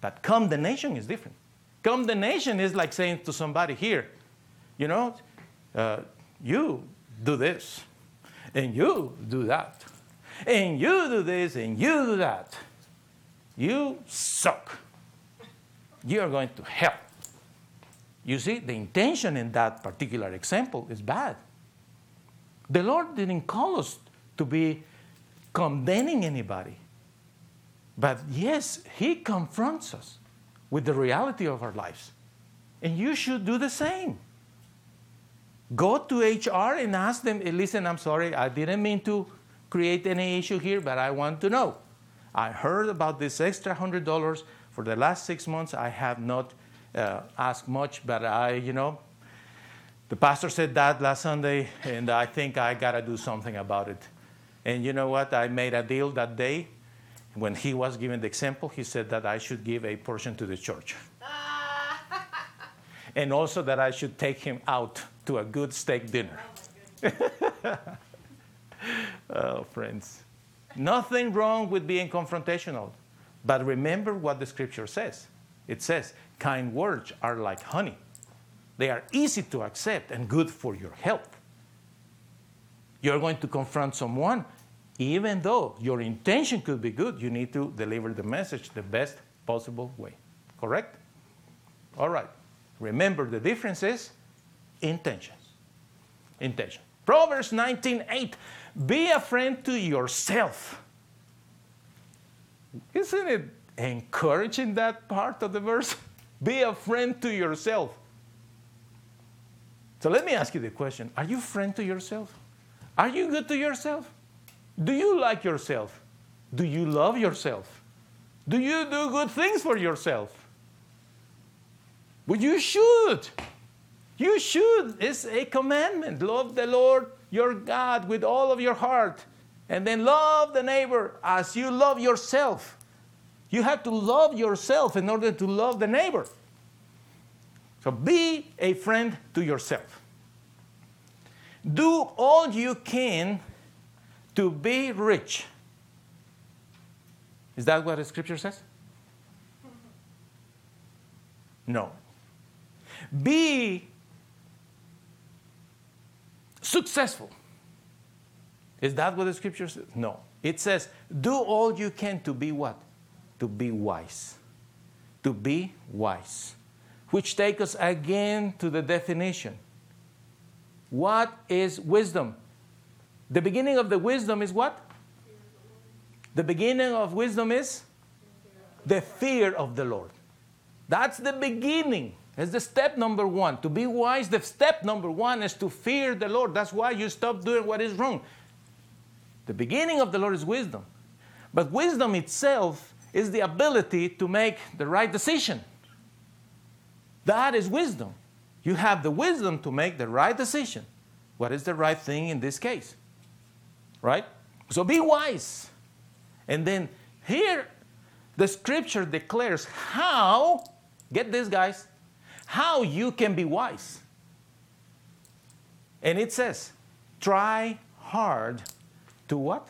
But condemnation is different. Condemnation is like saying to somebody here, you know, uh, you do this, and you do that, and you do this, and you do that. You suck. You are going to hell. You see, the intention in that particular example is bad. The Lord didn't call us to be condemning anybody. But yes, He confronts us with the reality of our lives. And you should do the same. Go to HR and ask them, listen, I'm sorry, I didn't mean to create any issue here, but I want to know. I heard about this extra $100 for the last six months. I have not uh, asked much, but I, you know, the pastor said that last Sunday, and I think I got to do something about it. And you know what? I made a deal that day when he was giving the example, he said that I should give a portion to the church. and also that I should take him out to a good steak dinner. oh, Uh, friends. Nothing wrong with being confrontational. But remember what the scripture says it says, kind words are like honey, they are easy to accept and good for your health. You're going to confront someone, even though your intention could be good, you need to deliver the message the best possible way. Correct? All right. Remember the difference is intentions. Intention. Proverbs 19:8. Be a friend to yourself. Isn't it encouraging that part of the verse? Be a friend to yourself. So let me ask you the question Are you a friend to yourself? Are you good to yourself? Do you like yourself? Do you love yourself? Do you do good things for yourself? Well, you should. You should. It's a commandment. Love the Lord your God with all of your heart. And then love the neighbor as you love yourself. You have to love yourself in order to love the neighbor. So be a friend to yourself. Do all you can to be rich. Is that what the scripture says? No. Be successful. Is that what the scripture says? No. It says, do all you can to be what? To be wise. To be wise. Which take us again to the definition. What is wisdom? The beginning of the wisdom is what? The beginning of wisdom is the fear of the Lord. That's the beginning. It's the step number one. To be wise, the step number one is to fear the Lord. That's why you stop doing what is wrong. The beginning of the Lord is wisdom. But wisdom itself is the ability to make the right decision. That is wisdom. You have the wisdom to make the right decision. What is the right thing in this case? Right? So be wise. And then here, the scripture declares how, get this, guys, how you can be wise. And it says, try hard to what?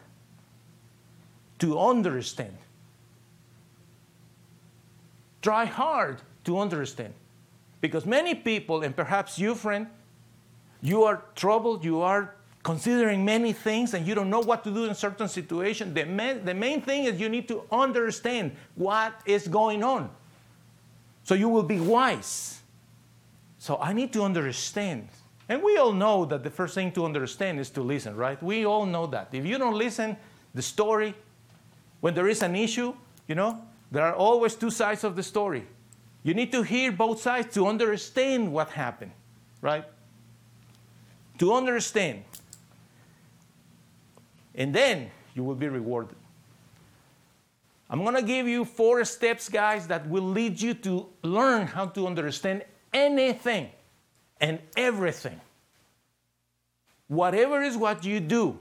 To understand. Try hard to understand. Because many people, and perhaps you, friend, you are troubled, you are considering many things, and you don't know what to do in certain situations. The main, the main thing is you need to understand what is going on. So you will be wise. So I need to understand. And we all know that the first thing to understand is to listen, right? We all know that. If you don't listen, the story, when there is an issue, you know, There are always two sides of the story. You need to hear both sides to understand what happened, right? To understand. And then you will be rewarded. I'm going to give you four steps, guys, that will lead you to learn how to understand anything and everything. Whatever is what you do,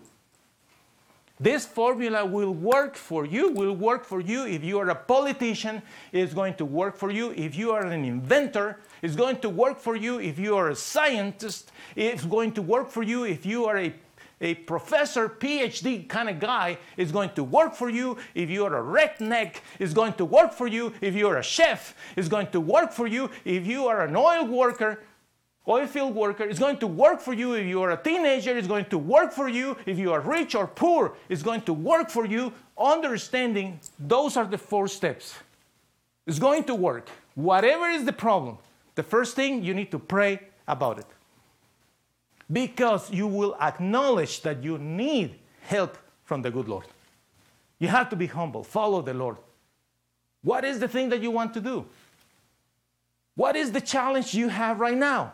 this formula will work for you, will work for you if you are a politician, it's going to work for you. If you are an inventor, it's going to work for you. If you are a scientist, it's going to work for you. If you are a, a professor, PhD kind of guy, is going to work for you. If you are a redneck, is going to work for you. If you are a chef, is going to work for you. If you are an oil worker, oil field worker. is going to work for you if you are a teenager. is going to work for you if you are rich or poor. is going to work for you. Understanding those are the four steps. It's going to work. Whatever is the problem, the first thing you need to pray about it. Because you will acknowledge that you need help from the good Lord. You have to be humble, follow the Lord. What is the thing that you want to do? What is the challenge you have right now?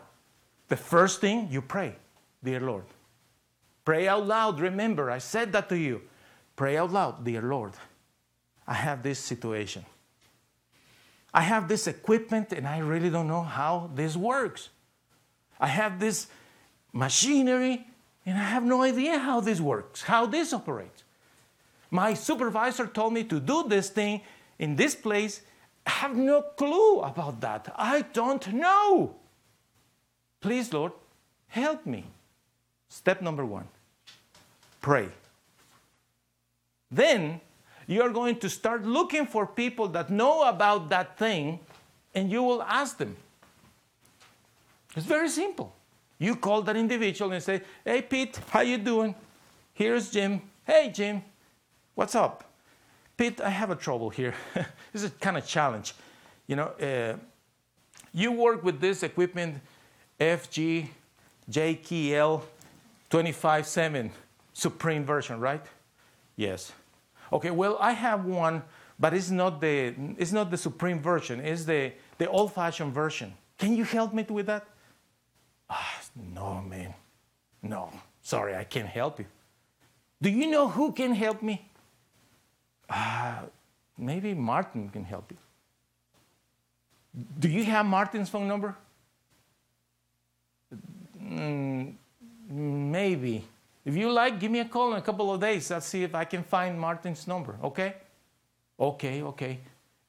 The first thing you pray, dear Lord. Pray out loud. Remember, I said that to you. Pray out loud, dear Lord. I have this situation. I have this equipment and I really don't know how this works. I have this machinery and I have no idea how this works, how this operates. My supervisor told me to do this thing in this place. I have no clue about that. I don't know. Please, Lord, help me. Step number one pray. Then you are going to start looking for people that know about that thing and you will ask them. It's very simple. You call that individual and say, "Hey Pete, how you doing? Here's Jim. Hey Jim, what's up? Pete, I have a trouble here. this is kind of challenge. You know, uh, you work with this equipment FG JKL 25.7 Supreme version, right? Yes. Okay, well, I have one, but it's not the, it's not the Supreme version, it's the, the old fashioned version. Can you help me with that? No, man. No, sorry, I can't help you. Do you know who can help me? Ah, maybe Martin can help you. Do you have Martin's phone number? Mm, maybe. If you like, give me a call in a couple of days. I'll see if I can find Martin's number, okay? Okay, okay.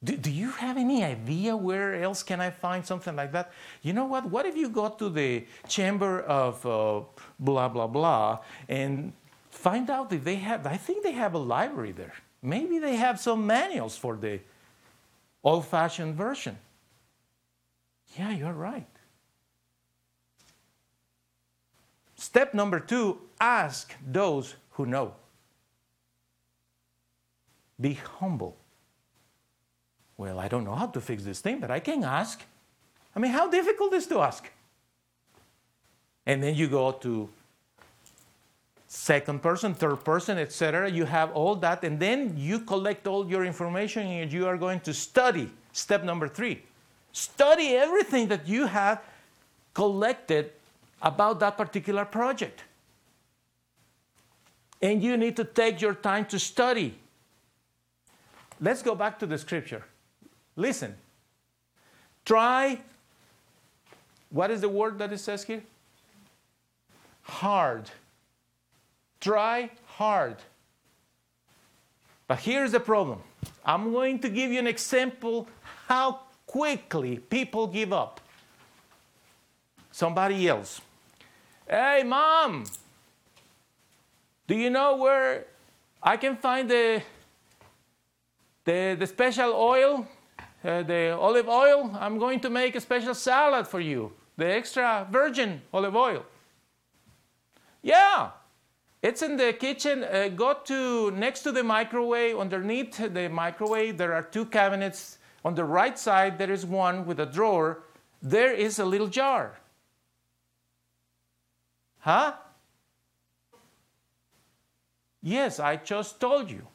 Do, do you have any idea where else can I find something like that? You know what? What if you go to the chamber of uh, blah, blah, blah and find out if they have, I think they have a library there. Maybe they have some manuals for the old fashioned version. Yeah, you're right. Step number two ask those who know. Be humble. Well, I don't know how to fix this thing, but I can ask. I mean, how difficult is to ask? And then you go to second person, third person, etc. You have all that, and then you collect all your information and you are going to study. Step number three study everything that you have collected about that particular project. And you need to take your time to study. Let's go back to the scripture. Listen. Try, what is the word that it says here? Hard. Try hard. But here's the problem. I'm going to give you an example how quickly people give up. Somebody else. Hey, mom, do you know where I can find the, the, the special oil, uh, the olive oil? I'm going to make a special salad for you, the extra virgin olive oil. Yeah, it's in the kitchen. Uh, go to next to the microwave, underneath the microwave, there are two cabinets. On the right side, there is one with a drawer. There is a little jar. Huh? Yes, I just told you.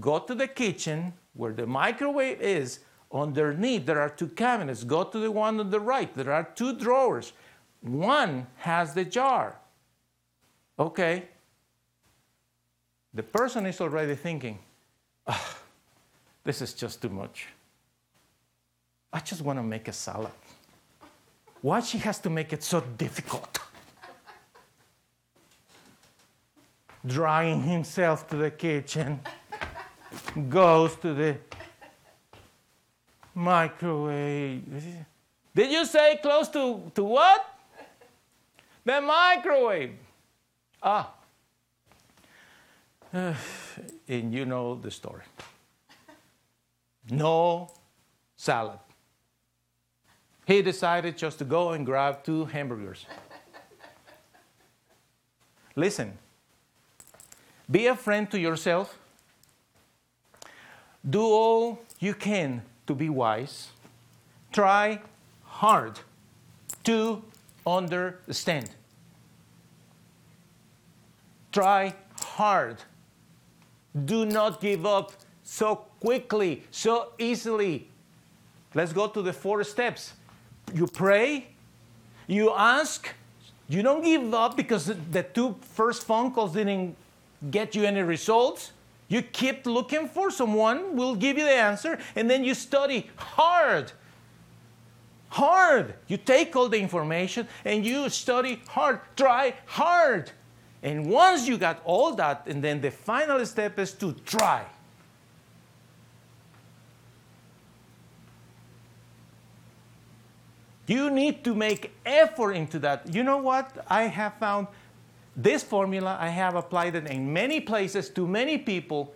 Go to the kitchen, where the microwave is, underneath there are two cabinets. Go to the one on the right. There are two drawers. One has the jar. Okay. The person is already thinking, oh, this is just too much. I just want to make a salad. Why she has to make it so difficult? Drying himself to the kitchen, goes to the microwave. Did you say close to, to what? The microwave. Ah. Uh, and you know the story. No salad. He decided just to go and grab two hamburgers. Listen, be a friend to yourself. Do all you can to be wise. Try hard to understand. Try hard. Do not give up so quickly, so easily. Let's go to the four steps. You pray, you ask, you don't give up because the two first phone calls didn't get you any results. You keep looking for someone, will give you the answer, and then you study hard. Hard. You take all the information and you study hard. Try hard. And once you got all that, and then the final step is to try. You need to make effort into that. You know what? I have found this formula, I have applied it in many places to many people.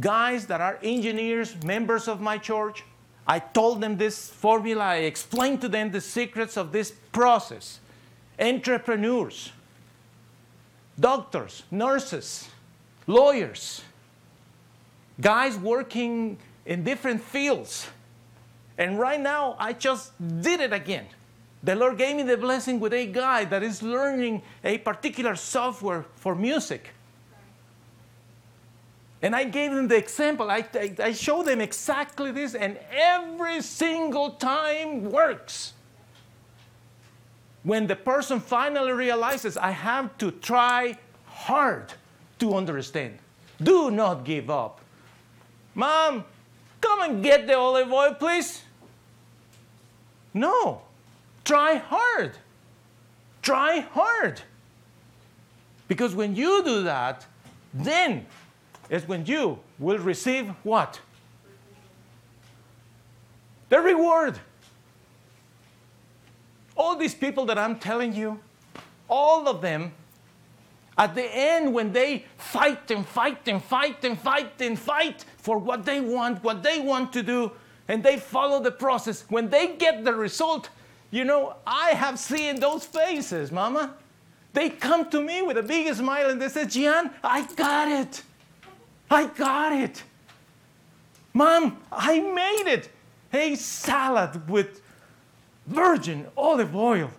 Guys that are engineers, members of my church, I told them this formula, I explained to them the secrets of this process. Entrepreneurs, doctors, nurses, lawyers, guys working in different fields. And right now, I just did it again. The Lord gave me the blessing with a guy that is learning a particular software for music. And I gave them the example. I, I, I showed them exactly this, and every single time works. When the person finally realizes, I have to try hard to understand. Do not give up. Mom, come and get the olive oil, please. No. Try hard. Try hard. Because when you do that, then is when you will receive what? The reward. All these people that I'm telling you, all of them, at the end, when they fight and fight and fight and fight and fight for what they want, what they want to do, and they follow the process, when they get the result, you know, I have seen those faces, Mama. They come to me with a big smile and they say, Gian, I got it. I got it. Mom, I made it. A salad with virgin olive oil.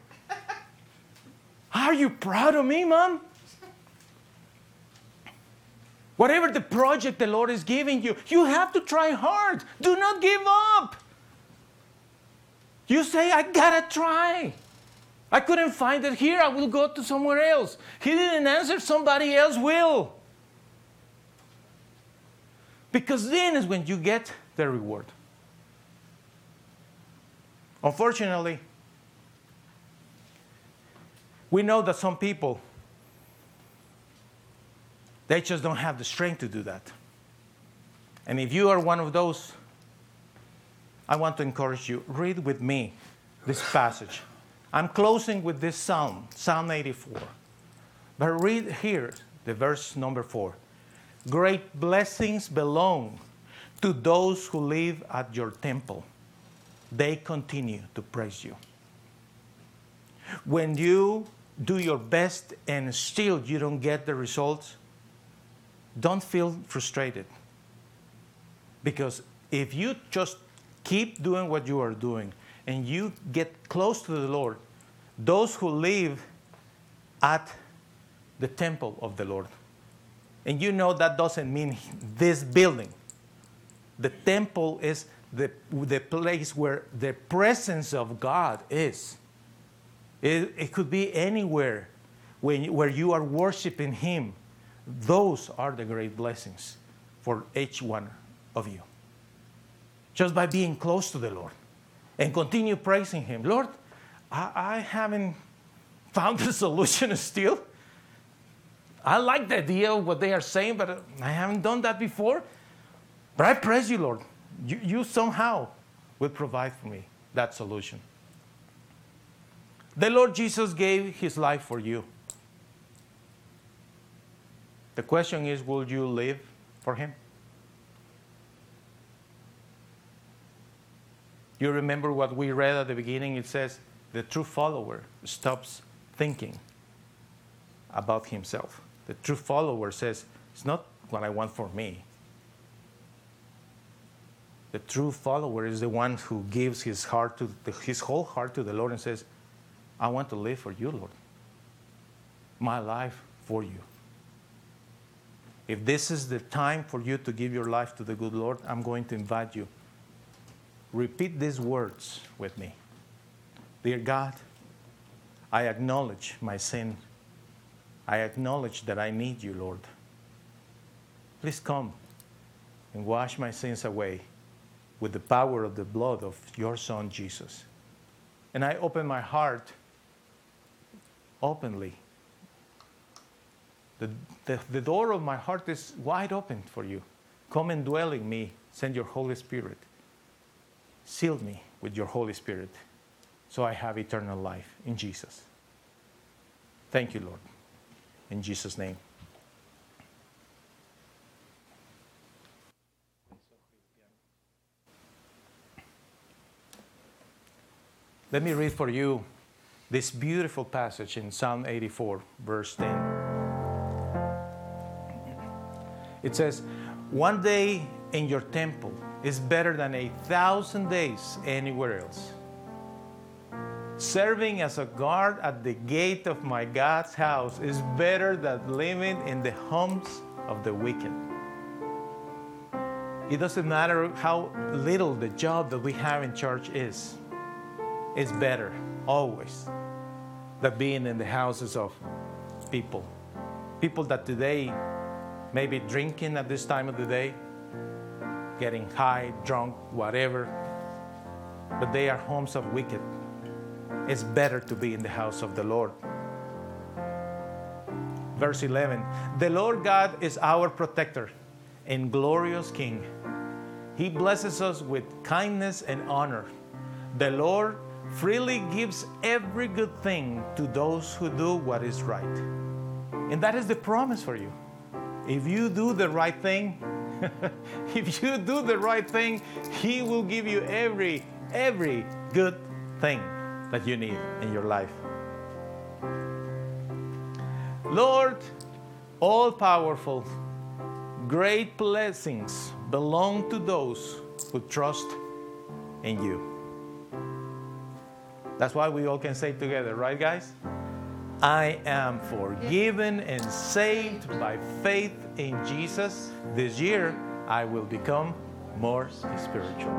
Are you proud of me, Mom? Whatever the project the Lord is giving you, you have to try hard. Do not give up. You say, I gotta try. I couldn't find it here, I will go to somewhere else. He didn't answer, somebody else will. Because then is when you get the reward. Unfortunately, we know that some people they just don't have the strength to do that. And if you are one of those, I want to encourage you read with me this passage. I'm closing with this psalm, Psalm 84. But read here the verse number 4. Great blessings belong to those who live at your temple. They continue to praise you. When you do your best and still you don't get the results, don't feel frustrated. Because if you just keep doing what you are doing and you get close to the Lord, those who live at the temple of the Lord, and you know that doesn't mean this building, The temple is the, the place where the presence of God is. It, it could be anywhere when, where you are worshiping Him. Those are the great blessings for each one of you. Just by being close to the Lord and continue praising Him. Lord, I, I haven't found the solution still. I like the idea of what they are saying, but I haven't done that before. But I praise you, Lord. You, you somehow will provide for me that solution. The Lord Jesus gave his life for you. The question is will you live for him? You remember what we read at the beginning? It says, the true follower stops thinking about himself. The true follower says, It's not what I want for me. The true follower is the one who gives his heart to the, his whole heart to the Lord and says, I want to live for you, Lord. My life for you. If this is the time for you to give your life to the good Lord, I'm going to invite you. Repeat these words with me. Dear God, I acknowledge my sin. I acknowledge that I need you, Lord. Please come and wash my sins away with the power of the blood of your Son, Jesus. And I open my heart openly. The, the, the door of my heart is wide open for you. Come and dwell in me. Send your Holy Spirit. Seal me with your Holy Spirit so I have eternal life in Jesus. Thank you, Lord. In Jesus' name. Let me read for you this beautiful passage in Psalm 84, verse 10. It says, One day in your temple is better than a thousand days anywhere else. Serving as a guard at the gate of my God's house is better than living in the homes of the wicked. It doesn't matter how little the job that we have in church is, it's better always than being in the houses of people. People that today may be drinking at this time of the day, getting high, drunk, whatever, but they are homes of wicked. It's better to be in the house of the Lord. Verse 11 The Lord God is our protector and glorious King. He blesses us with kindness and honor. The Lord freely gives every good thing to those who do what is right. And that is the promise for you. If you do the right thing, if you do the right thing, He will give you every, every good thing that you need in your life. Lord, all powerful, great blessings belong to those who trust in you. That's why we all can say together, right, guys? I am forgiven and saved by faith in Jesus. This year, I will become more spiritual.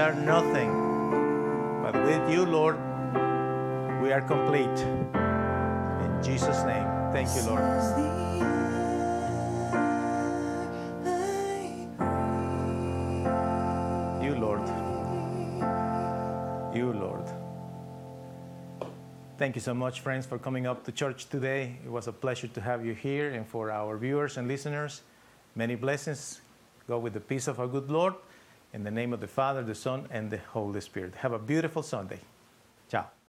Are nothing. But with you, Lord, we are complete. In Jesus' name, thank you, Lord. You, Lord. You, Lord. Thank you so much, friends, for coming up to church today. It was a pleasure to have you here, and for our viewers and listeners, many blessings. Go with the peace of our good Lord. In the name of the Father, the Son, and the Holy Spirit. Have a beautiful Sunday.